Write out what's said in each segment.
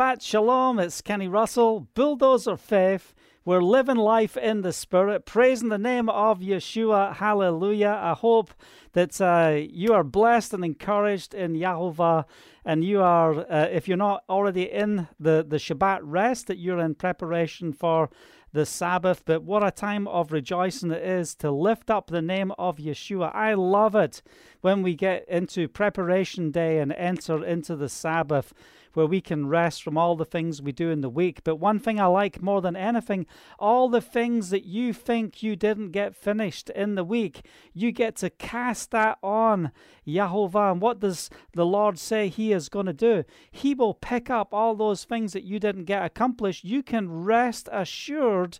Shabbat Shalom. It's Kenny Russell, Bulldozer Faith. We're living life in the Spirit, praising the name of Yeshua. Hallelujah. I hope that uh, you are blessed and encouraged in Yahovah, and you are, uh, if you're not already in the, the Shabbat rest, that you're in preparation for the Sabbath. But what a time of rejoicing it is to lift up the name of Yeshua. I love it when we get into preparation day and enter into the Sabbath where we can rest from all the things we do in the week. But one thing I like more than anything, all the things that you think you didn't get finished in the week, you get to cast that on Yahovah. And what does the Lord say He is going to do? He will pick up all those things that you didn't get accomplished. You can rest assured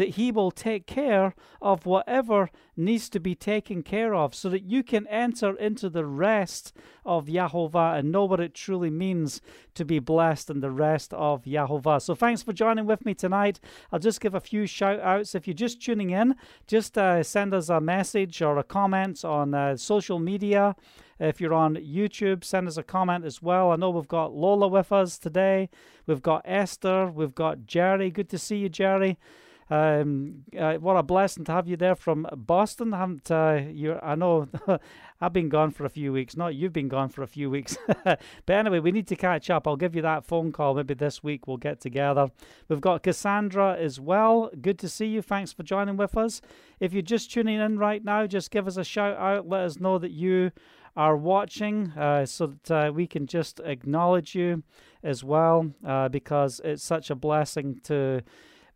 that He will take care of whatever needs to be taken care of so that you can enter into the rest of Yahovah and know what it truly means to be blessed in the rest of Yahovah. So thanks for joining with me tonight. I'll just give a few shout outs. If you're just tuning in, just uh, send us a message or a comment on uh, social media. If you're on YouTube, send us a comment as well. I know we've got Lola with us today. We've got Esther. We've got Jerry. Good to see you, Jerry. Um, uh, what a blessing to have you there from Boston. I haven't uh, you? I know I've been gone for a few weeks. Not you've been gone for a few weeks. but anyway, we need to catch up. I'll give you that phone call. Maybe this week we'll get together. We've got Cassandra as well. Good to see you. Thanks for joining with us. If you're just tuning in right now, just give us a shout out. Let us know that you are watching uh, so that uh, we can just acknowledge you as well uh, because it's such a blessing to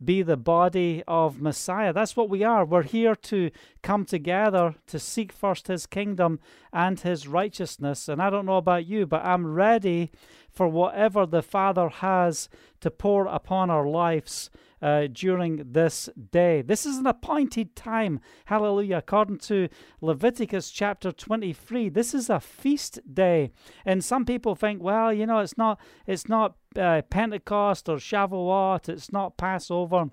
be the body of Messiah. That's what we are. We're here to come together to seek first his kingdom and his righteousness. And I don't know about you, but I'm ready for whatever the Father has to pour upon our lives uh, during this day. This is an appointed time. Hallelujah. According to Leviticus chapter 23, this is a feast day. And some people think, well, you know, it's not, it's not uh, Pentecost or Shavuot, it's not Passover.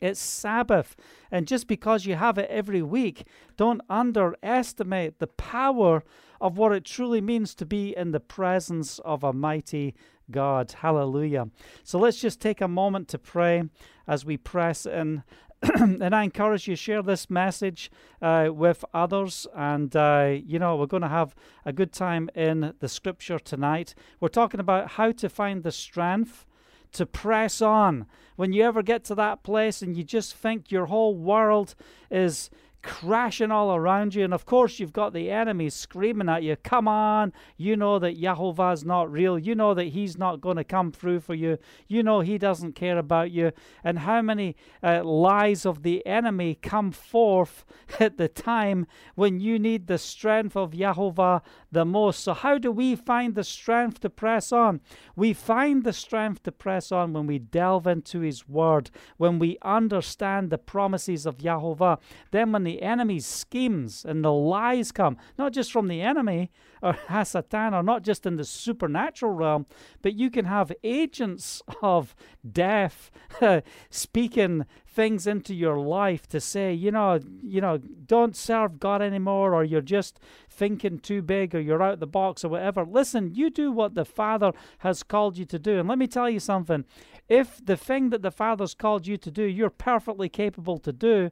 It's Sabbath. And just because you have it every week, don't underestimate the power of what it truly means to be in the presence of a mighty God. Hallelujah. So let's just take a moment to pray as we press in. and I encourage you share this message uh, with others. And uh, you know we're going to have a good time in the Scripture tonight. We're talking about how to find the strength to press on. When you ever get to that place and you just think your whole world is crashing all around you. And of course, you've got the enemy screaming at you, Come on, you know that Yahovah's not real. You know that he's not going to come through for you. You know he doesn't care about you. And how many uh, lies of the enemy come forth at the time when you need the strength of Yahovah the most. So, how do we find the strength to press on? We find the strength to press on when we delve into his word, when we understand the promises of Yahovah. Then, when the enemy's schemes and the lies come, not just from the enemy or Hasatan, or not just in the supernatural realm, but you can have agents of death speaking things into your life to say, you know, you know, don't serve God anymore, or you're just thinking too big, or you're out the box, or whatever. Listen, you do what the Father has called you to do. And let me tell you something if the thing that the Father's called you to do, you're perfectly capable to do,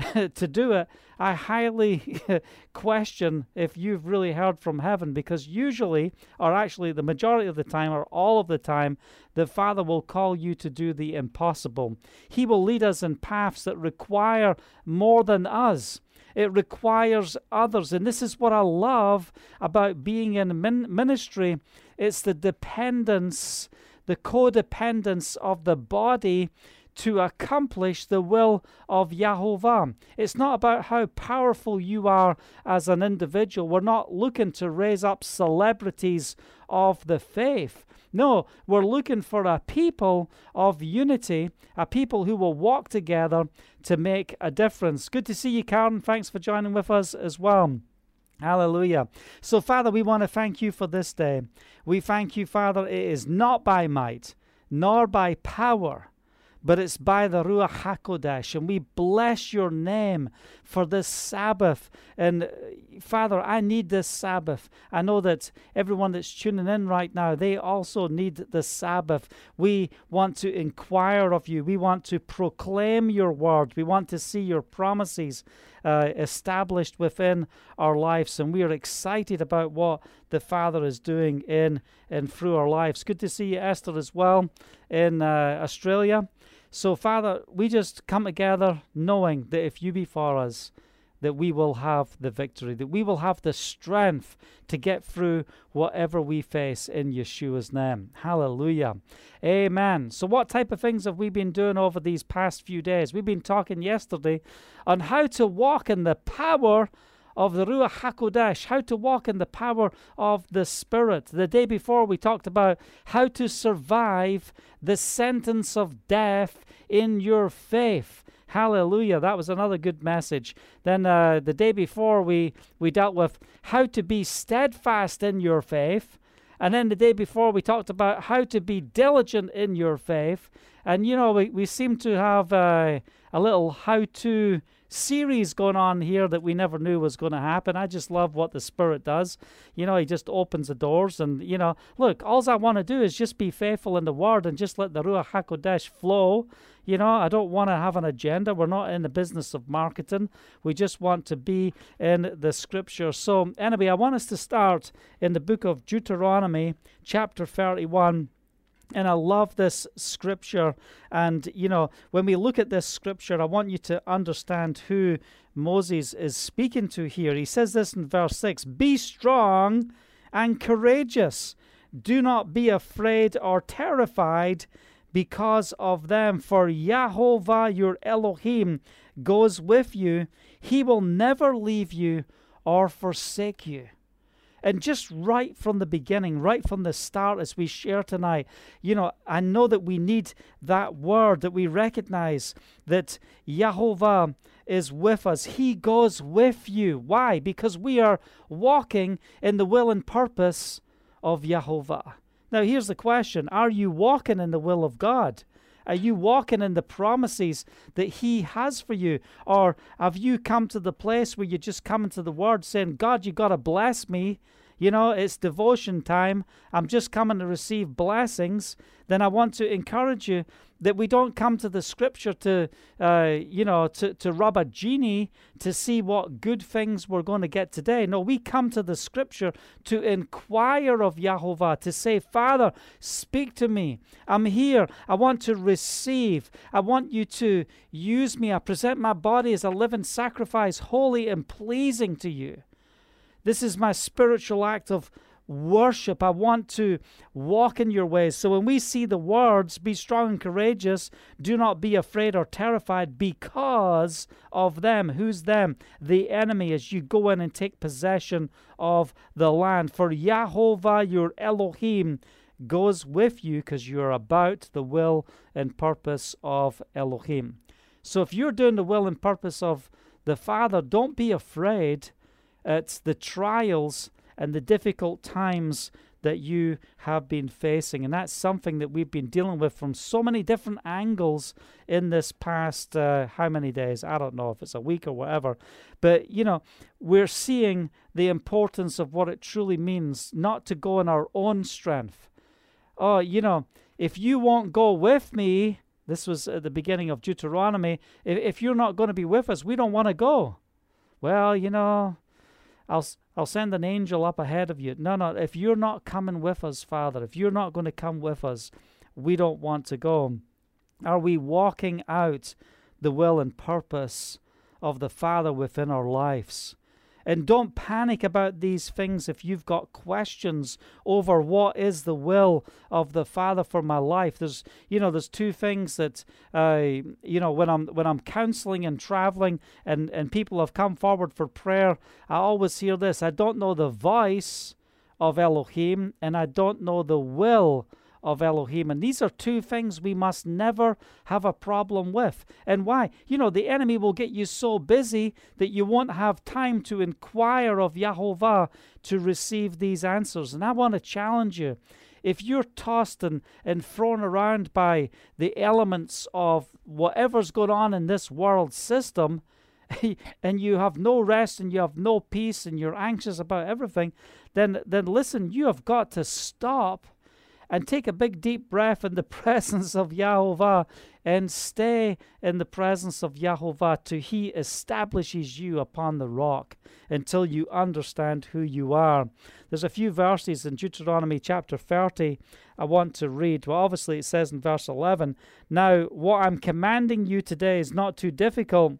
to do it, I highly question if you've really heard from heaven because usually, or actually the majority of the time, or all of the time, the Father will call you to do the impossible. He will lead us in paths that require more than us. It requires others. And this is what I love about being in min- ministry it's the dependence, the codependence of the body to accomplish the will of Yahovah. It's not about how powerful you are as an individual. We're not looking to raise up celebrities of the faith. No, we're looking for a people of unity, a people who will walk together to make a difference. Good to see you, Karen. Thanks for joining with us as well. Hallelujah. So, Father, we want to thank you for this day. We thank you, Father, it is not by might nor by power but it's by the Ruach HaKodesh. And we bless your name for this Sabbath. And uh, Father, I need this Sabbath. I know that everyone that's tuning in right now, they also need the Sabbath. We want to inquire of you. We want to proclaim your word. We want to see your promises uh, established within our lives. And we are excited about what the Father is doing in and through our lives. Good to see you, Esther, as well in uh, Australia. So, Father, we just come together knowing that if you be for us, that we will have the victory, that we will have the strength to get through whatever we face in Yeshua's name. Hallelujah. Amen. So, what type of things have we been doing over these past few days? We've been talking yesterday on how to walk in the power of the Ruach HaKodesh, how to walk in the power of the Spirit. The day before, we talked about how to survive the sentence of death in your faith. Hallelujah. That was another good message. Then uh, the day before, we, we dealt with how to be steadfast in your faith. And then the day before, we talked about how to be diligent in your faith. And, you know, we, we seem to have uh, a little how to series going on here that we never knew was going to happen. I just love what the Spirit does. You know, He just opens the doors. And, you know, look, all I want to do is just be faithful in the Word and just let the Ruach HaKodesh flow. You know, I don't want to have an agenda. We're not in the business of marketing. We just want to be in the Scripture. So, anyway, I want us to start in the book of Deuteronomy, chapter 31 and I love this scripture. And, you know, when we look at this scripture, I want you to understand who Moses is speaking to here. He says this in verse 6 Be strong and courageous. Do not be afraid or terrified because of them, for Yahovah your Elohim goes with you. He will never leave you or forsake you. And just right from the beginning, right from the start, as we share tonight, you know, I know that we need that word that we recognize that Yahovah is with us. He goes with you. Why? Because we are walking in the will and purpose of Yahovah. Now, here's the question Are you walking in the will of God? Are you walking in the promises that He has for you? Or have you come to the place where you just come into the Word saying, God, you got to bless me? You know, it's devotion time. I'm just coming to receive blessings. Then I want to encourage you that we don't come to the scripture to, uh, you know, to, to rub a genie to see what good things we're going to get today. No, we come to the scripture to inquire of Yahovah, to say, Father, speak to me. I'm here. I want to receive. I want you to use me. I present my body as a living sacrifice, holy and pleasing to you. This is my spiritual act of worship. I want to walk in your ways. So when we see the words, be strong and courageous, do not be afraid or terrified because of them. Who's them? The enemy as you go in and take possession of the land. For Yahovah, your Elohim, goes with you because you're about the will and purpose of Elohim. So if you're doing the will and purpose of the Father, don't be afraid. It's the trials and the difficult times that you have been facing. And that's something that we've been dealing with from so many different angles in this past, uh, how many days? I don't know if it's a week or whatever. But, you know, we're seeing the importance of what it truly means not to go in our own strength. Oh, you know, if you won't go with me, this was at the beginning of Deuteronomy, if, if you're not going to be with us, we don't want to go. Well, you know, I'll I'll send an angel up ahead of you. No, no, if you're not coming with us, Father, if you're not going to come with us, we don't want to go. Are we walking out the will and purpose of the Father within our lives? And don't panic about these things if you've got questions over what is the will of the Father for my life. There's, you know, there's two things that, uh, you know, when I'm when I'm counseling and traveling, and and people have come forward for prayer, I always hear this: I don't know the voice of Elohim, and I don't know the will of Elohim. And these are two things we must never have a problem with. And why? You know, the enemy will get you so busy that you won't have time to inquire of Yahovah to receive these answers. And I want to challenge you. if you're tossed and, and thrown around by the elements of whatever's going on in this world system, and you have no rest and you have no peace and you're anxious about everything, then then listen, you have got to stop and take a big deep breath in the presence of Yahovah and stay in the presence of Yahovah till he establishes you upon the rock until you understand who you are. There's a few verses in Deuteronomy chapter 30 I want to read. Well, obviously, it says in verse 11 Now, what I'm commanding you today is not too difficult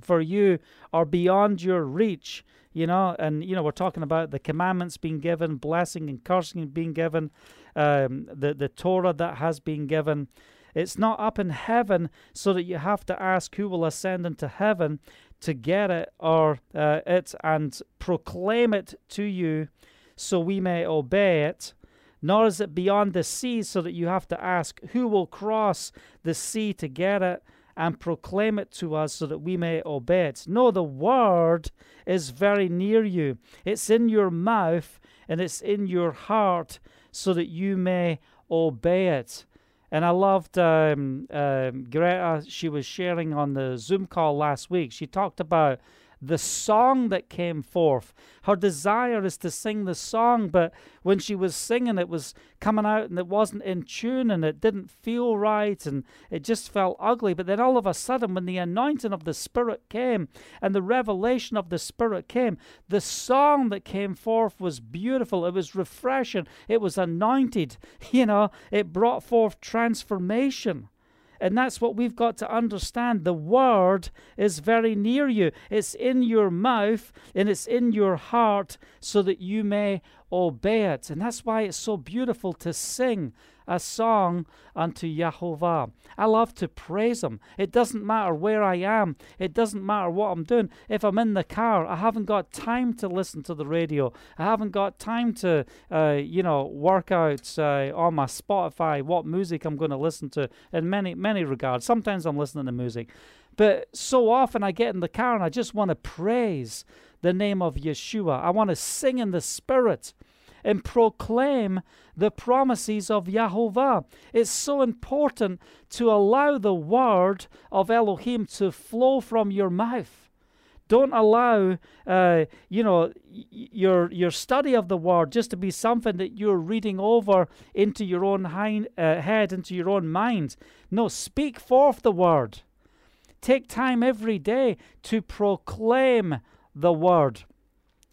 for you or beyond your reach you know and you know we're talking about the commandments being given blessing and cursing being given um, the the torah that has been given it's not up in heaven so that you have to ask who will ascend into heaven to get it or uh, it and proclaim it to you so we may obey it. Nor is it beyond the sea so that you have to ask who will cross the sea to get it and proclaim it to us so that we may obey it. No, the word is very near you. It's in your mouth and it's in your heart so that you may obey it. And I loved um, um, Greta, she was sharing on the Zoom call last week. She talked about the song that came forth. Her desire is to sing the song, but when she was singing, it was coming out and it wasn't in tune and it didn't feel right and it just felt ugly. But then all of a sudden, when the anointing of the Spirit came and the revelation of the Spirit came, the song that came forth was beautiful. It was refreshing. It was anointed. You know, it brought forth transformation. And that's what we've got to understand. The word is very near you, it's in your mouth and it's in your heart so that you may obey it. And that's why it's so beautiful to sing a song unto Yahovah. I love to praise Him. It doesn't matter where I am, it doesn't matter what I'm doing. If I'm in the car, I haven't got time to listen to the radio, I haven't got time to, uh, you know, work out uh, on my Spotify what music I'm going to listen to in many, many regards. Sometimes I'm listening to music. But so often I get in the car and I just want to praise the name of Yeshua. I want to sing in the Spirit and proclaim the promises of Yahovah. It's so important to allow the word of Elohim to flow from your mouth. Don't allow, uh, you know, your your study of the word just to be something that you're reading over into your own hind, uh, head, into your own mind. No, speak forth the word. Take time every day to proclaim the word.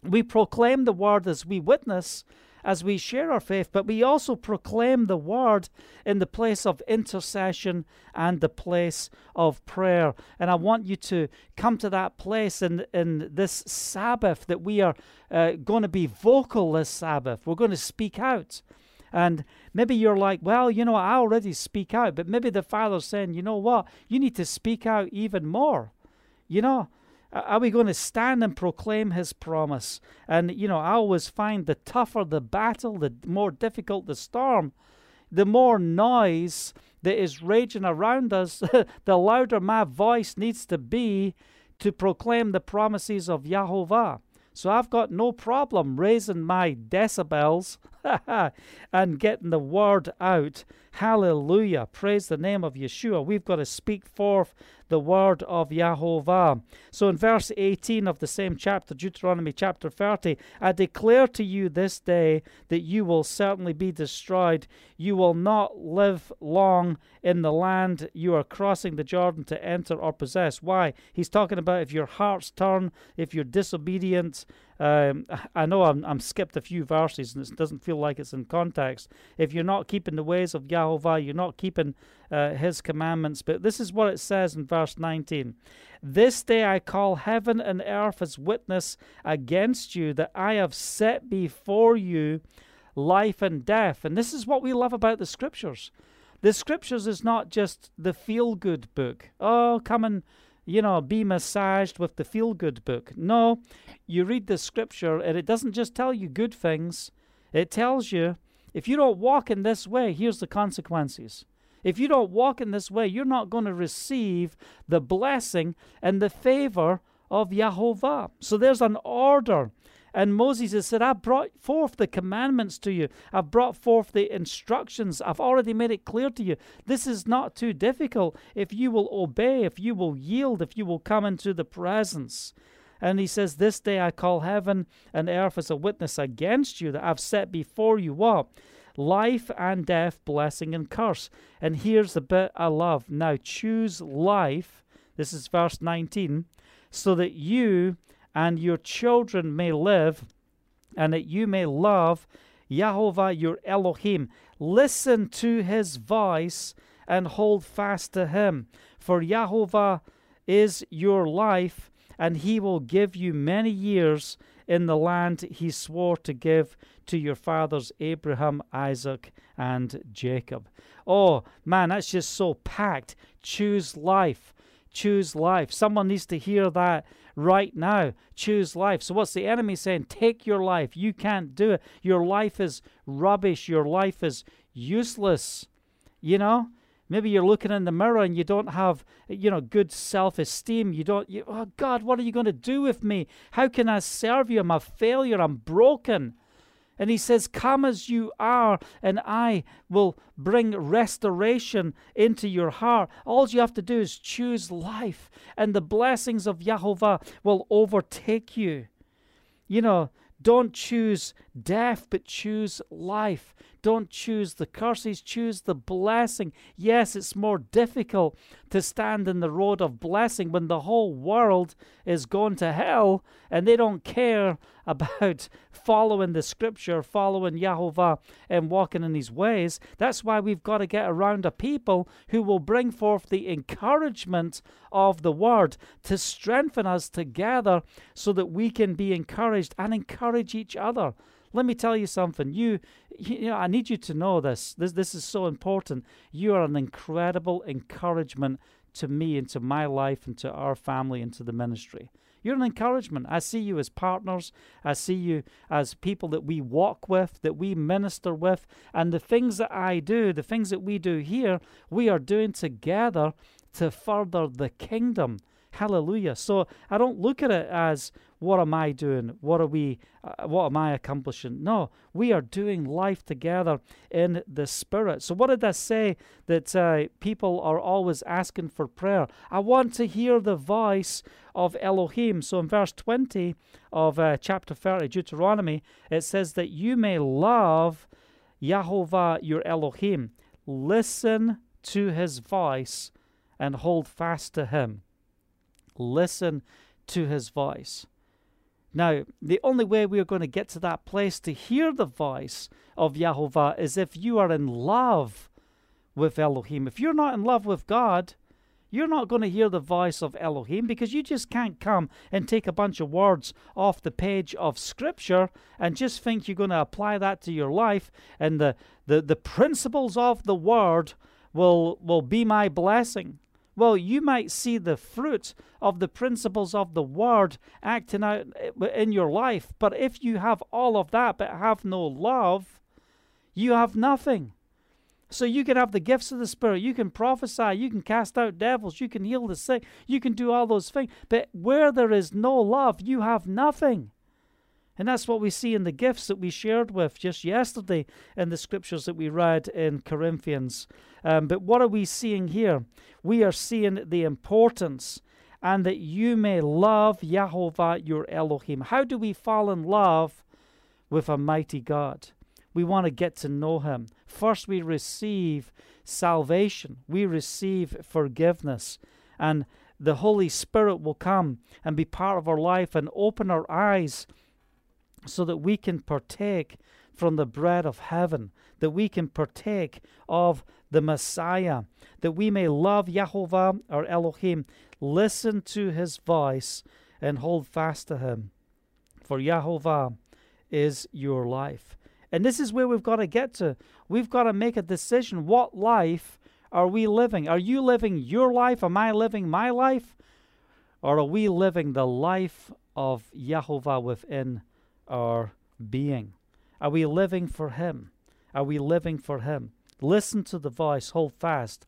We proclaim the word as we witness, as we share our faith, but we also proclaim the word in the place of intercession and the place of prayer. And I want you to come to that place in, in this Sabbath that we are uh, going to be vocal this Sabbath. We're going to speak out. And maybe you're like, well, you know, I already speak out, but maybe the Father's saying, you know what? You need to speak out even more. You know, are we going to stand and proclaim his promise? And, you know, I always find the tougher the battle, the more difficult the storm, the more noise that is raging around us, the louder my voice needs to be to proclaim the promises of Yahovah. So I've got no problem raising my decibels and getting the word out. Hallelujah. Praise the name of Yeshua. We've got to speak forth the word of Yahovah. So in verse 18 of the same chapter, Deuteronomy chapter 30, I declare to you this day that you will certainly be destroyed. You will not live long in the land you are crossing the Jordan to enter or possess. Why? He's talking about if your hearts turn, if you're disobedient, um, I know I'm, I'm skipped a few verses and it doesn't feel like it's in context. If you're not keeping the ways of Yahovah, you're not keeping uh, his commandments. But this is what it says in verse 19 This day I call heaven and earth as witness against you that I have set before you life and death. And this is what we love about the scriptures. The scriptures is not just the feel good book. Oh, come and you know, be massaged with the feel good book. No, you read the scripture and it doesn't just tell you good things, it tells you if you don't walk in this way, here's the consequences. If you don't walk in this way, you're not going to receive the blessing and the favor of Yahovah. So there's an order And Moses has said, I brought forth the commandments to you. I've brought forth the instructions. I've already made it clear to you. This is not too difficult if you will obey, if you will yield, if you will come into the presence. And he says, This day I call heaven and earth as a witness against you that I've set before you what? Life and death, blessing and curse. And here's the bit I love. Now choose life. This is verse 19. So that you and your children may live, and that you may love Yahovah your Elohim. Listen to his voice and hold fast to him. For Yahovah is your life, and he will give you many years in the land he swore to give to your fathers Abraham, Isaac, and Jacob. Oh man, that's just so packed. Choose life. Choose life. Someone needs to hear that right now. Choose life. So, what's the enemy saying? Take your life. You can't do it. Your life is rubbish. Your life is useless. You know? Maybe you're looking in the mirror and you don't have, you know, good self-esteem. You don't, you, oh God, what are you going to do with me? How can I serve you? I'm a failure. I'm broken. And he says, Come as you are, and I will bring restoration into your heart. All you have to do is choose life, and the blessings of Yahovah will overtake you. You know, don't choose death, but choose life. Don't choose the curses, choose the blessing. Yes, it's more difficult to stand in the road of blessing when the whole world is gone to hell and they don't care about following the scripture, following Yahovah, and walking in his ways. That's why we've got to get around a people who will bring forth the encouragement of the word to strengthen us together so that we can be encouraged and encourage each other. Let me tell you something. You, you know, I need you to know this. This, this is so important. You are an incredible encouragement to me and to my life and to our family and to the ministry. You're an encouragement. I see you as partners. I see you as people that we walk with, that we minister with. And the things that I do, the things that we do here, we are doing together to further the kingdom. Hallelujah. So I don't look at it as what am I doing? What are we uh, what am I accomplishing? No, we are doing life together in the spirit. So what did I say that uh, people are always asking for prayer? I want to hear the voice of Elohim. So in verse 20 of uh, chapter 30 Deuteronomy, it says that you may love Yahovah your Elohim. Listen to his voice and hold fast to him. Listen to his voice. Now, the only way we are going to get to that place to hear the voice of Yahovah is if you are in love with Elohim. If you're not in love with God, you're not going to hear the voice of Elohim because you just can't come and take a bunch of words off the page of Scripture and just think you're going to apply that to your life and the, the, the principles of the Word will, will be my blessing. Well, you might see the fruit of the principles of the word acting out eh, in your life, but if you have all of that but have no love, you have nothing. So you can have the gifts of the Spirit, you can prophesy, you can cast out devils, you can heal the sick, you can do all those things, but where there is no love, you have nothing. And that's what we see in the gifts that we shared with just yesterday in the scriptures that we read in Corinthians. Um, but what are we seeing here? We are seeing the importance and that you may love Yahovah your Elohim. How do we fall in love with a mighty God? We want to get to know him. First, we receive salvation, we receive forgiveness, and the Holy Spirit will come and be part of our life and open our eyes so that we can partake from the bread of heaven, that we can partake of the Messiah, that we may love Yahovah our Elohim, listen to his voice, and hold fast to him. For Yahovah is your life. And this is where we've got to get to. We've got to make a decision. What life are we living? Are you living your life? Am I living my life? Or are we living the life of Yahovah within our being? Are we living for Him? Are we living for Him? Listen to the voice, hold fast.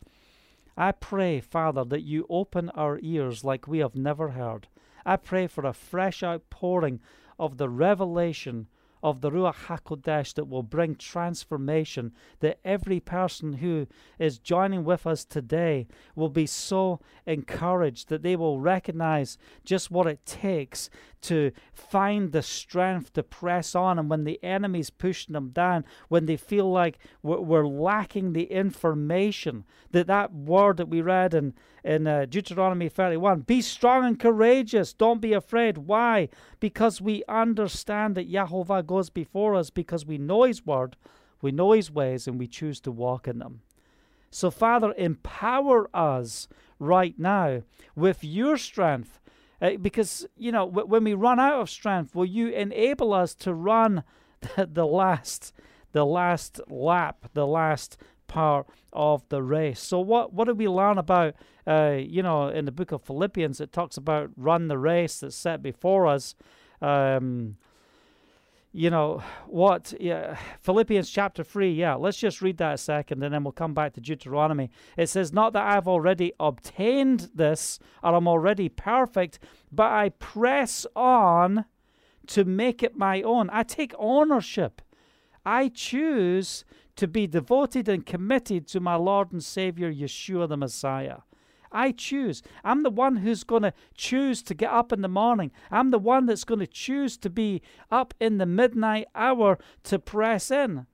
I pray, Father, that you open our ears like we have never heard. I pray for a fresh outpouring of the revelation of the Ruach HaKodesh that will bring transformation, that every person who is joining with us today will be so encouraged that they will recognize just what it takes to find the strength to press on. And when the enemy's pushing them down, when they feel like we're, lacking the information, that that word that we read in, in uh, Deuteronomy 31 be strong and courageous, don't be afraid. Why? Because we understand that Yahovah goes before us, because we know His word, we know His ways, and we choose to walk in them. So, Father, empower us right now with your strength uh, because, you know, w- when we run out of strength, will you enable us to run the, the last the last lap, the last part of the race. So what what do we learn about uh, you know in the book of Philippians it talks about run the race that's set before us. Um, you know what yeah philippians chapter 3 yeah let's just read that a second and then we'll come back to deuteronomy. It says not that i've already obtained this or i'm already perfect but i press on to make it my own. I take ownership. I choose to be devoted and committed to my lord and savior yeshua the messiah I choose. I'm the one who's going to choose to get up in the morning. I'm the one that's going to choose to be up in the midnight hour to press in.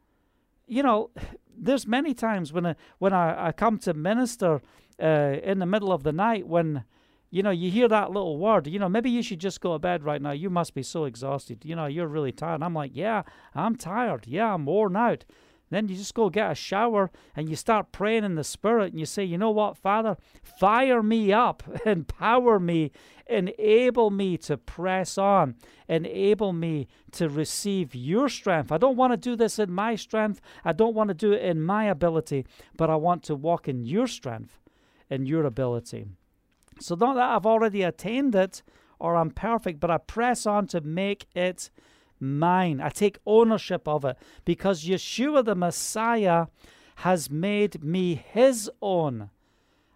You know, there's many times when I, when I, I come to minister uh, in the middle of the night when you know you hear that little word you know maybe you should just go to bed right now you must be so exhausted you know you're really tired i'm like yeah i'm tired yeah i'm worn out then you just go get a shower and you start praying in the Spirit and you say, You know what, Father? Fire me up, empower me, enable me to press on, enable me to receive your strength. I don't want to do this in my strength, I don't want to do it in my ability, but I want to walk in your strength and your ability. So, not that I've already attained it or I'm perfect, but I press on to make it mine. I take ownership of it because Yeshua the Messiah has made me his own.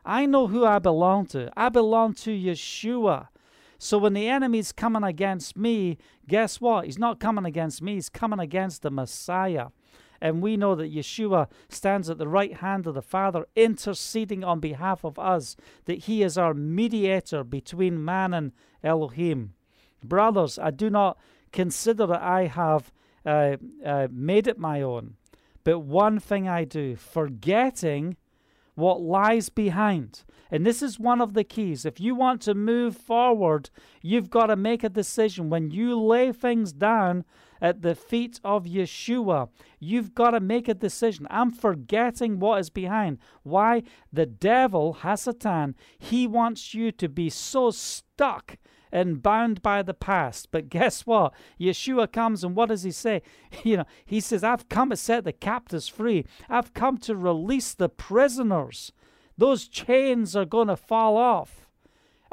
I know who I belong to. I belong to Yeshua. So when the enemy's coming against me, guess what? He's not coming against me, he's coming against the Messiah. And we know that Yeshua stands at the right hand of the Father, interceding on behalf of us, that he is our mediator between man and Elohim. Brothers, I do not consider that I have uh, uh, made it my own. But one thing I do, forgetting what lies behind. And this is one of the keys. If you want to move forward, you've got to make a decision. When you lay things down at the feet of Yeshua, you've got to make a decision. I'm forgetting what is behind. Why? The devil, Hasatan, he wants you to be so stuck and bound by the past. But guess what? Yeshua comes and what does he say? You know, he says, I've come to set the captives free. I've come to release the prisoners. Those chains are going to fall off.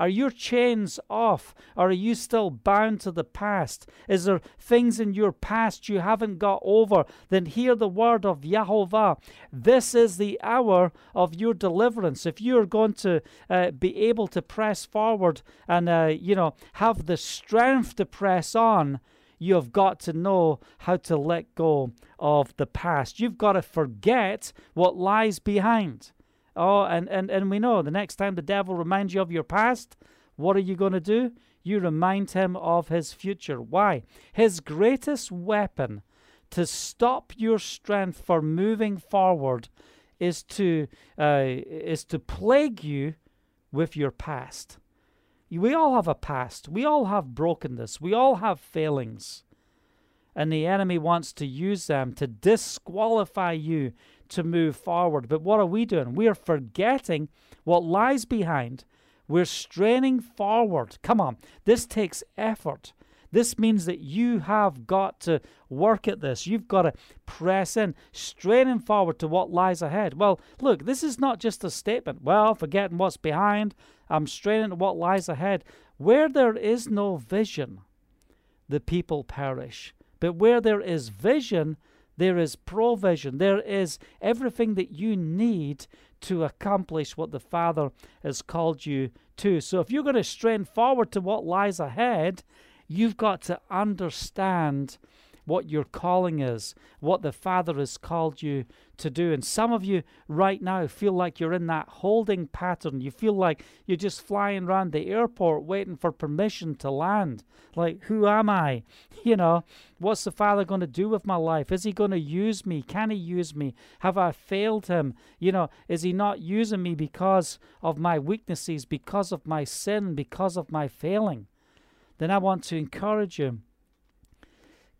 Are your chains off? Or are you still bound to the past? Is there things in your past you haven't got over? Then hear the word of Yahovah. This is the hour of your deliverance. If you're going to uh, be able to press forward and, uh, you know, have the strength to press on, you have got to know how to let go of the past. You've got to forget what lies behind. Oh, and, and, and we know the next time the devil reminds you of your past, what are you going to do? You remind him of his future. Why? His greatest weapon to stop your strength for moving forward is to uh, is to plague you with your past. We all have a past. We all have brokenness. We all have failings. And the enemy wants to use them to disqualify you to move forward. But what are we doing? We are forgetting what lies behind. We're straining forward. Come on, this takes effort. This means that you have got to work at this. You've got to press in, straining forward to what lies ahead. Well, look, this is not just a statement. Well, forgetting what's behind, I'm straining to what lies ahead. Where there is no vision, the people perish. But where there is vision, there is provision. There is everything that you need to accomplish what the Father has called you to. So if you're going to strain forward to what lies ahead, You've got to understand what your calling is, what the Father has called you to do. And some of you right now feel like you're in that holding pattern. You feel like you're just flying around the airport waiting for permission to land. Like, who am I? You know, what's the Father going to do with my life? Is He going to use me? Can He use me? Have I failed Him? You know, is He not using me because of my weaknesses, because of my sin, because of my failing? Then I want to encourage you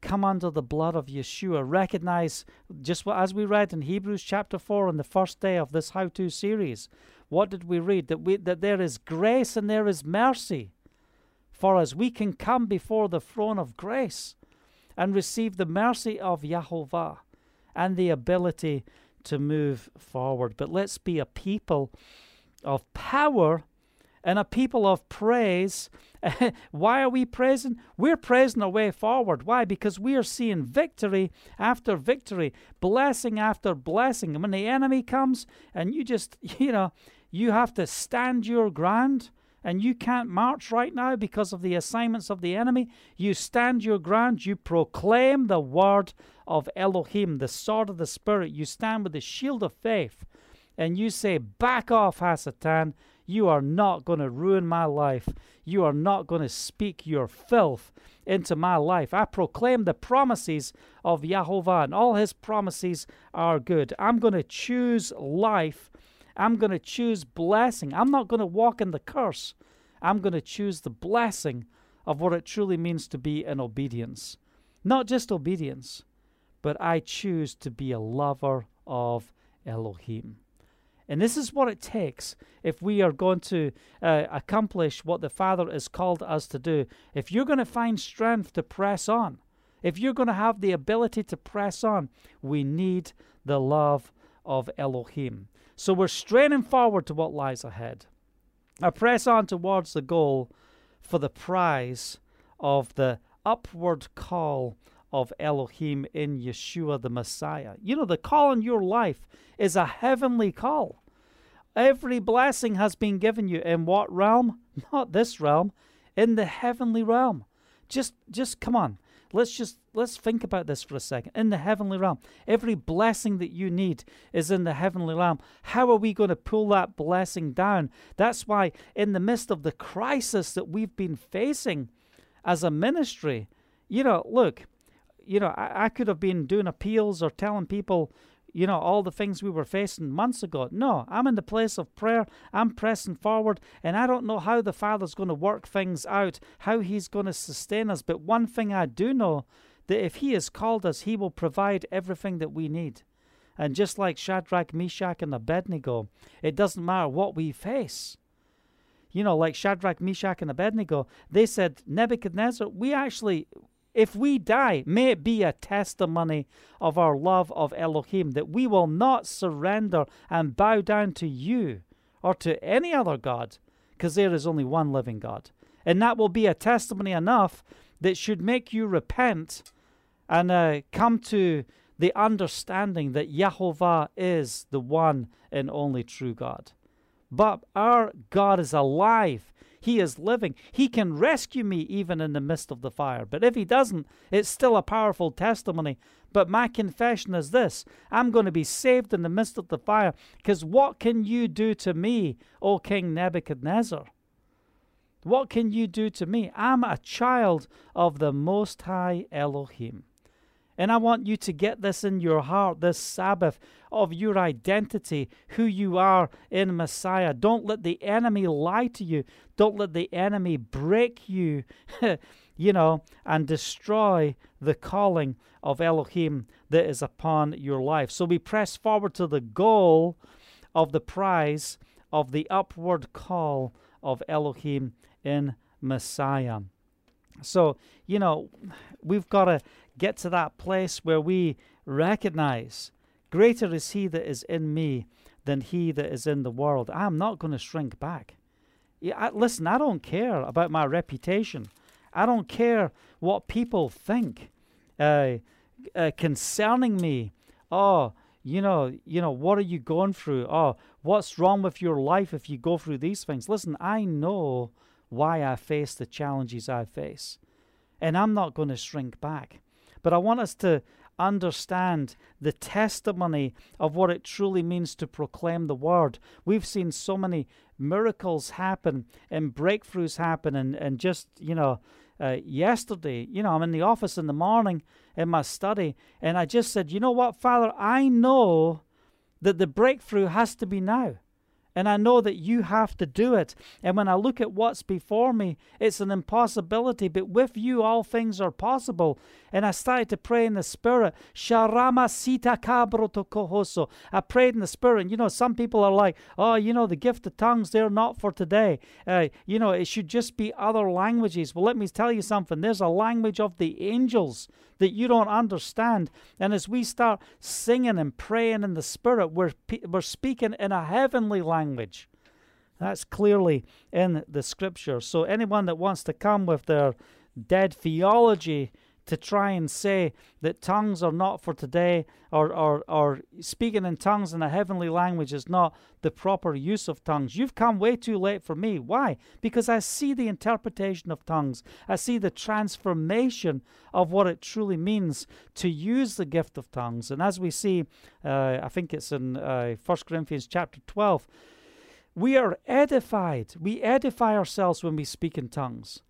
come under the blood of Yeshua. Recognize just what, as we read in Hebrews chapter 4 on the first day of this how to series. What did we read? That, we, that there is grace and there is mercy for us. We can come before the throne of grace and receive the mercy of Yahovah and the ability to move forward. But let's be a people of power and a people of praise. Why are we praising? We're praising our way forward. Why? Because we are seeing victory after victory, blessing after blessing. And when the enemy comes and you just, you know, you have to stand your ground and you can't march right now because of the assignments of the enemy, you stand your ground, you proclaim the word of Elohim, the sword of the Spirit. You stand with the shield of faith and you say, Back off, Hasatan. You are not going to ruin my life. You are not going to speak your filth into my life. I proclaim the promises of Yahovah, and all his promises are good. I'm going to choose life. I'm going to choose blessing. I'm not going to walk in the curse. I'm going to choose the blessing of what it truly means to be in obedience. Not just obedience, but I choose to be a lover of Elohim. And this is what it takes if we are going to uh, accomplish what the Father has called us to do. If you're going to find strength to press on, if you're going to have the ability to press on, we need the love of Elohim. So we're straining forward to what lies ahead. I press on towards the goal for the prize of the upward call of Elohim in Yeshua the Messiah. You know, the call in your life is a heavenly call. Every blessing has been given you in what realm? Not this realm, in the heavenly realm. Just just come on. Let's just let's think about this for a second. In the heavenly realm, every blessing that you need is in the heavenly realm. How are we going to pull that blessing down? That's why in the midst of the crisis that we've been facing as a ministry, you know, look, you know, I, I could have been doing appeals or telling people, you know, all the things we were facing months ago. No, I'm in the place of prayer. I'm pressing forward, and I don't know how the Father's going to work things out, how He's going to sustain us. But one thing I do know that if He has called us, He will provide everything that we need. And just like Shadrach, Meshach, and Abednego, it doesn't matter what we face. You know, like Shadrach, Meshach, and Abednego, they said, Nebuchadnezzar, we actually, if we die, may it be a testimony of our love of Elohim that we will not surrender and bow down to you or to any other God, because there is only one living God. And that will be a testimony enough that should make you repent and uh, come to the understanding that Yahovah is the one and only true God. But our God is alive he is living. He can rescue me even in the midst of the fire. But if He doesn't, it's still a powerful testimony. But my confession is this I'm going to be saved in the midst of the fire. Because what can you do to me, O King Nebuchadnezzar? What can you do to me? I'm a child of the Most High Elohim. And I want you to get this in your heart this Sabbath of your identity, who you are in Messiah. Don't let the enemy lie to you. Don't let the enemy break you, you know, and destroy the calling of Elohim that is upon your life. So we press forward to the goal of the prize of the upward call of Elohim in Messiah. So, you know, we've got to get to that place where we recognize greater is he that is in me than he that is in the world. I'm not going to shrink back. Yeah, I, listen, I don't care about my reputation. I don't care what people think uh, uh, concerning me. Oh, you know, you know, what are you going through? Oh, what's wrong with your life if you go through these things? Listen, I know why I face the challenges I face. and I'm not going to shrink back. But I want us to understand the testimony of what it truly means to proclaim the word. We've seen so many miracles happen and breakthroughs happen, and, and just, you know, uh, yesterday, you know, I'm in the office in the morning in my study, and I just said, you know what, Father, I know that the breakthrough has to be now. And I know that you have to do it. And when I look at what's before me, it's an impossibility. But with you, all things are possible. And I started to pray in the Spirit. Sharama sita. I prayed in the Spirit. And you know, some people are like, oh, you know, the gift of tongues, they're not for today. Uh, you know, it should just be other languages. Well, let me tell you something. There's a language of the angels that you don't understand. And as we start singing and praying in the Spirit, we're, we're speaking in a heavenly language. That's clearly in the Scripture. So anyone that wants to come with their dead theology to try and say that tongues are not for today or, or, or speaking in tongues in a heavenly language is not the proper use of tongues. You've come way too late for me. Why? Because I see the interpretation of tongues, I see the transformation of what it truly means to use the gift of tongues. And as we see, uh, I think it's in uh, 1 Corinthians chapter 12. We are edified. We edify ourselves when we speak in tongues.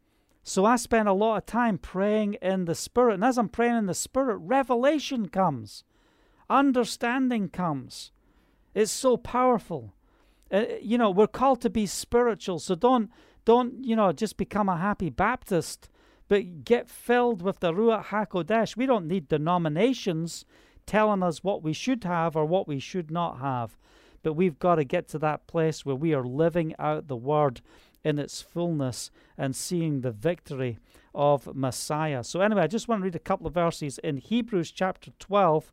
So I spend a lot of time praying in the Spirit. And as I'm praying in the Spirit, revelation comes, understanding comes. It's so powerful. Uh, you know, we're called to be spiritual. So don't, don't, you know, just become a happy Baptist, but get filled with the Ruach HaKodesh. We don't need denominations telling us what we should have or what we should not have. But we've got to get to that place where we are living out the Word in its fullness and seeing the victory of Messiah. So, anyway, I just want to read a couple of verses in Hebrews chapter 12.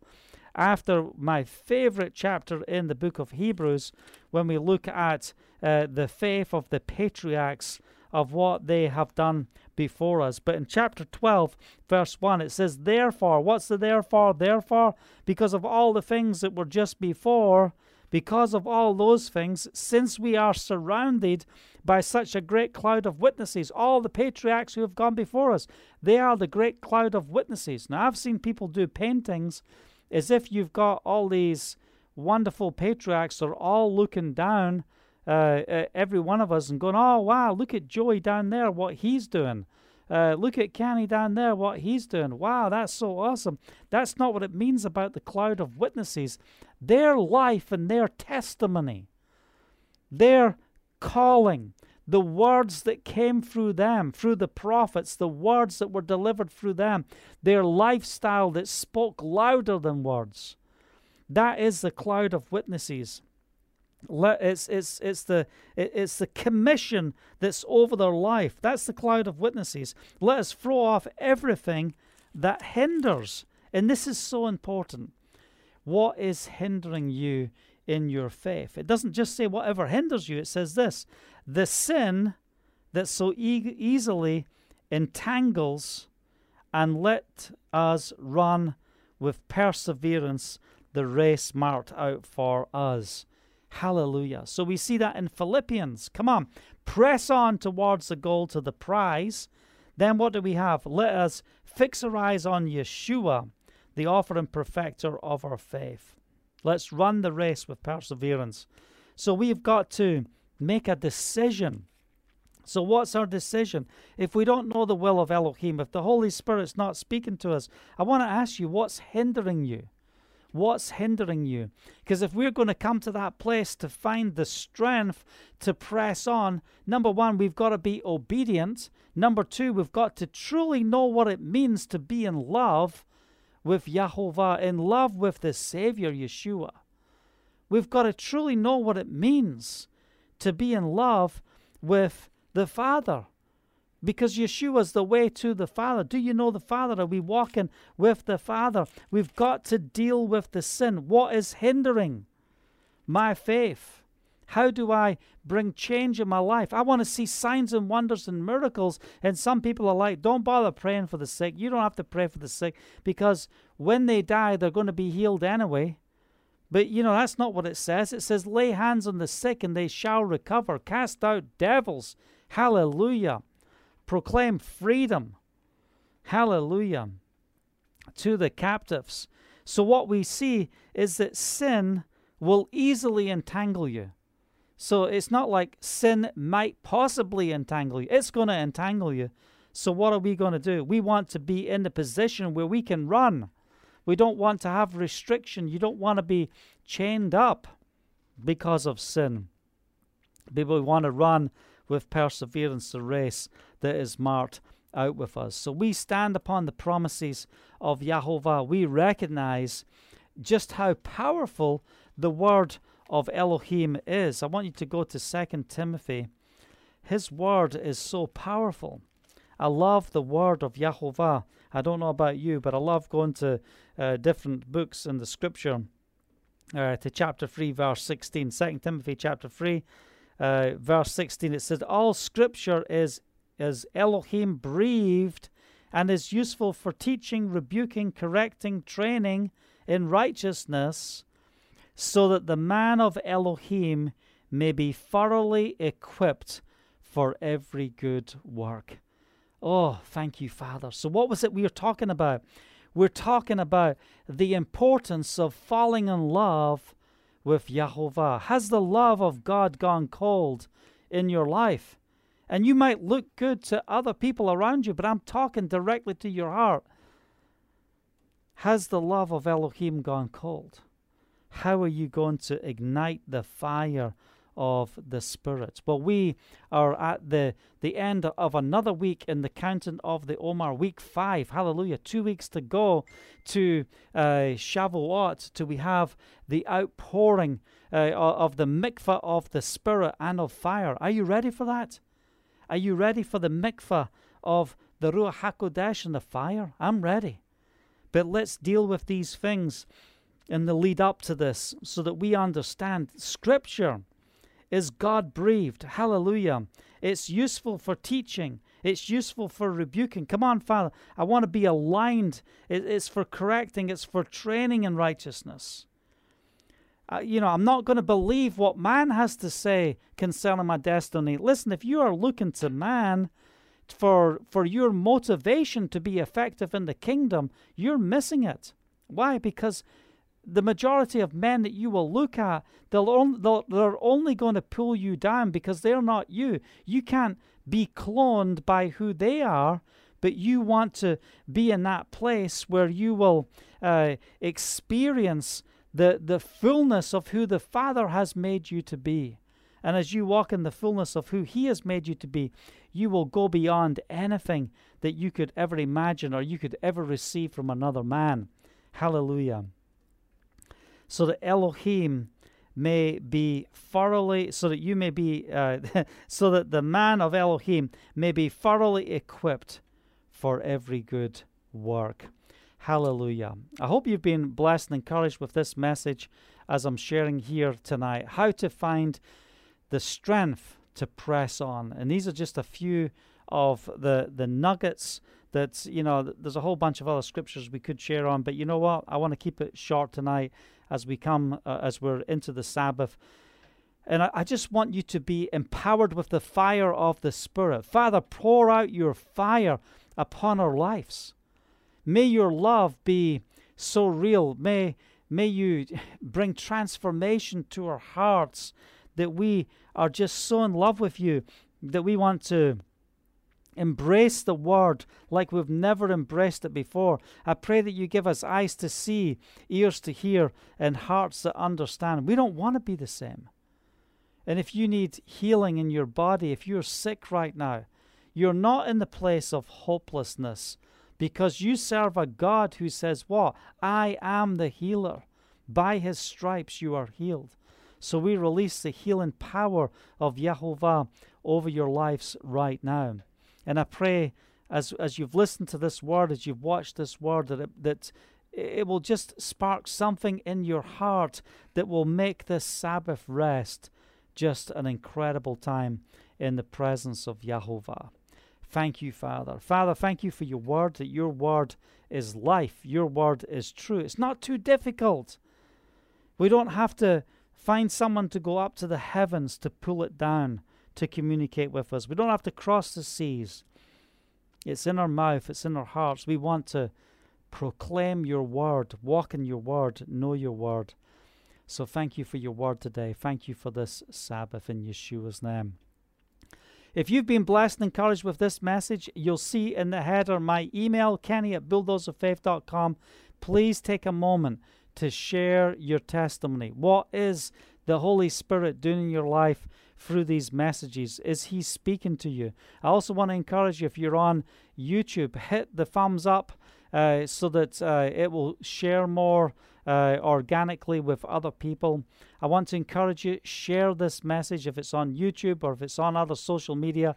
After my favorite chapter in the book of Hebrews, when we look at uh, the faith of the patriarchs of what they have done before us. But in chapter 12, verse 1, it says, Therefore, what's the therefore? Therefore, because of all the things that were just before, because of all those things, since we are surrounded by such a great cloud of witnesses, all the patriarchs who have gone before us, they are the great cloud of witnesses. Now, I've seen people do paintings as if you've got all these wonderful patriarchs are all looking down uh, every one of us and going, oh, wow, look at Joey down there, what he's doing. Uh, look at Kenny down there, what he's doing. Wow, that's so awesome. That's not what it means about the cloud of witnesses. Their life and their testimony, their calling, the words that came through them, through the prophets, the words that were delivered through them, their lifestyle that spoke louder than words. That is the cloud of witnesses. It's, it's, it's, the, it's the commission that's over their life. That's the cloud of witnesses. Let us throw off everything that hinders. And this is so important. What is hindering you in your faith? It doesn't just say whatever hinders you, it says this the sin that so e- easily entangles and let us run with perseverance the race marked out for us. Hallelujah. So we see that in Philippians. Come on, press on towards the goal to the prize. Then what do we have? Let us fix our eyes on Yeshua, the author and perfecter of our faith. Let's run the race with perseverance. So we've got to make a decision. So, what's our decision? If we don't know the will of Elohim, if the Holy Spirit's not speaking to us, I want to ask you what's hindering you? What's hindering you? Because if we're going to come to that place to find the strength to press on, number one, we've got to be obedient. Number two, we've got to truly know what it means to be in love with Yahovah, in love with the Savior, Yeshua. We've got to truly know what it means to be in love with the Father because Yeshua is the way to the Father. Do you know the Father? Are we walking with the Father? We've got to deal with the sin. What is hindering my faith? How do I bring change in my life? I want to see signs and wonders and miracles. And some people are like, don't bother praying for the sick. You don't have to pray for the sick because when they die, they're going to be healed anyway. But you know, that's not what it says. It says, lay hands on the sick and they shall recover, cast out devils. Hallelujah proclaim freedom. Hallelujah. To the captives. So, what we see is that sin will easily entangle you. So, it's not like sin might possibly entangle you, it's going to entangle you. So, what are we going to do? We want to be in the position where we can run. We don't want to have restriction. You don't want to be chained up because of sin. People want to run with perseverance the race that is marked out with us. So we stand upon the promises of Yahovah. We recognize just how powerful the word of Elohim is. I want you to go to 2 Timothy. His word is so powerful. I love the word of Yahovah. I don't know about you, but I love going to uh, different books in the scripture. Uh, to chapter 3, verse 16. 2 Timothy chapter 3, uh, verse 16, it says, All scripture is, is Elohim breathed and is useful for teaching, rebuking, correcting, training in righteousness, so that the man of Elohim may be thoroughly equipped for every good work. Oh, thank you, Father. So, what was it we were talking about? We're talking about the importance of falling in love with Yahovah. Has the love of God gone cold in your life? And you might look good to other people around you, but I'm talking directly to your heart. Has the love of Elohim gone cold? How are you going to ignite the fire of the Spirit. Well, we are at the, the end of another week in the counting of the Omer, week five. Hallelujah. Two weeks to go to uh, Shavuot, till we have the outpouring uh, of the mikvah of the Spirit and of fire. Are you ready for that? Are you ready for the mikvah of the Ruach HaKodesh and the fire? I'm ready. But let's deal with these things in the lead up to this so that we understand Scripture is God breathed. Hallelujah. It's useful for teaching. It's useful for rebuking. Come on, Father. I want to be aligned. it's for correcting. It's for training in righteousness. Uh, you know, I'm not going to believe what man has to say concerning my destiny. Listen, if you are looking to man for for your motivation to be effective in the kingdom, you're missing it. Why? Because the majority of men that you will look at, they'll on, they'll, they're only going to pull you down because they're not you. You can't be cloned by who they are, but you want to be in that place where you will uh, experience the, the fullness of who the Father has made you to be. And as you walk in the fullness of who He has made you to be, you will go beyond anything that you could ever imagine or you could ever receive from another man. Hallelujah so that Elohim may be thoroughly, so that you may be, uh, so that the man of Elohim may be thoroughly equipped for every good work. Hallelujah. I hope you've been blessed and encouraged with this message as I'm sharing here tonight. How to find the strength to press on. And these are just a few of the, the nuggets that, you know, there's a whole bunch of other scriptures we could share on, but you know what? I want to keep it short tonight as we come, uh, as we're into the Sabbath. And I, I, just want you to be empowered with the fire of the Spirit. Father, pour out your fire upon our lives. May your love be so real. May, may you bring transformation to our hearts that we are just so in love with you that we want to Embrace the word like we've never embraced it before. I pray that you give us eyes to see, ears to hear, and hearts that understand. We don't want to be the same. And if you need healing in your body, if you're sick right now, you're not in the place of hopelessness because you serve a God who says, What? I am the healer. By his stripes you are healed. So we release the healing power of Yahovah over your lives right now. And I pray as as you've listened to this word, as you've watched this word, that it, that it will just spark something in your heart that will make this Sabbath rest just an incredible time in the presence of Yahovah. Thank you, Father. Father, thank you for your word, that your word is life, your word is true. It's not too difficult. We don't have to find someone to go up to the heavens to pull it down to communicate with us. We don't have to cross the seas. It's in our mouth, it's in our hearts. We want to proclaim your word, walk in your word, know your word. So thank you for your word today. Thank you for this Sabbath in Yeshua's name. If you've been blessed and encouraged with this message, you'll see in the header my email, kenny at bulldozerfaith.com. Please take a moment to share your testimony. What is the Holy Spirit doing in your life through these messages? Is He speaking to you? I also want to encourage you if you're on YouTube, hit the thumbs up uh, so that uh, it will share more uh, organically with other people. I want to encourage you share this message if it's on YouTube or if it's on other social media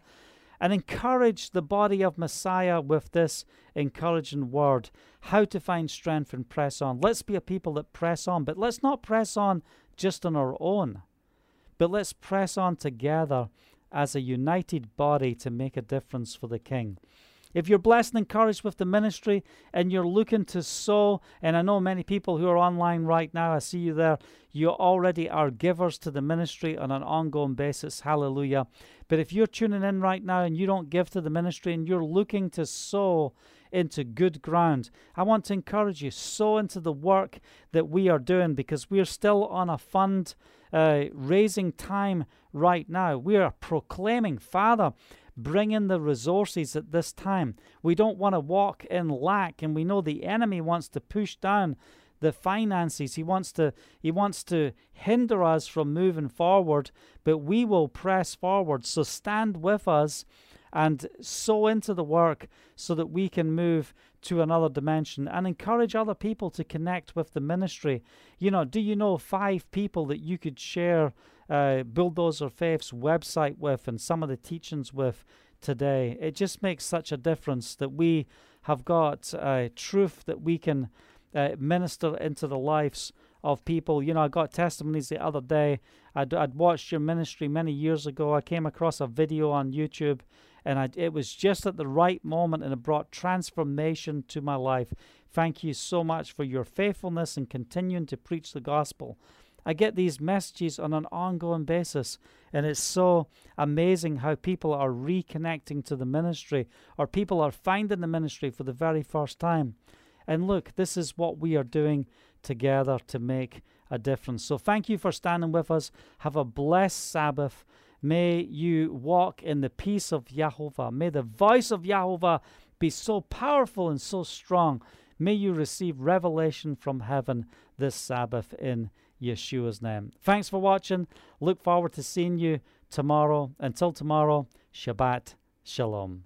and encourage the body of Messiah with this encouraging word how to find strength and press on. Let's be a people that press on, but let's not press on just on our own, but let's press on together as a united body to make a difference for the King. If you're blessed and encouraged with the ministry and you're looking to sow, and I know many people who are online right now, I see you there, you already are givers to the ministry on an ongoing basis. Hallelujah. But if you're tuning in right now and you don't give to the ministry and you're looking to sow into good ground, I want to encourage you, sow into the work that we are doing because we're still on a fund uh, raising time right now. We are proclaiming, Father, bring in the resources at this time. We don't want to walk in lack, and we know the enemy wants to push down the finances. He wants to he wants to hinder us from moving forward, but we will press forward. So stand with us and sow into the work so that we can move to another dimension and encourage other people to connect with the ministry. You know, do you know five people that you could share uh, Bulldozer Faith's website with and some of the teachings with today? It just makes such a difference that we have got uh, truth that we can uh, minister into the lives of people. You know, I got testimonies the other day. I'd, I'd watched your ministry many years ago. I came across a video on YouTube and I, it was just at the right moment and it brought transformation to my life. Thank you so much for your faithfulness and continuing to preach the gospel. I get these messages on an ongoing basis, and it's so amazing how people are reconnecting to the ministry or people are finding the ministry for the very first time. And look, this is what we are doing together to make a difference. So thank you for standing with us. Have a blessed Sabbath. May you walk in the peace of Yahovah. May the voice of Yahovah be so powerful and so strong. May you receive revelation from heaven this Sabbath in Yeshua's name. Thanks for watching. Look forward to seeing you tomorrow. Until tomorrow, Shabbat Shalom.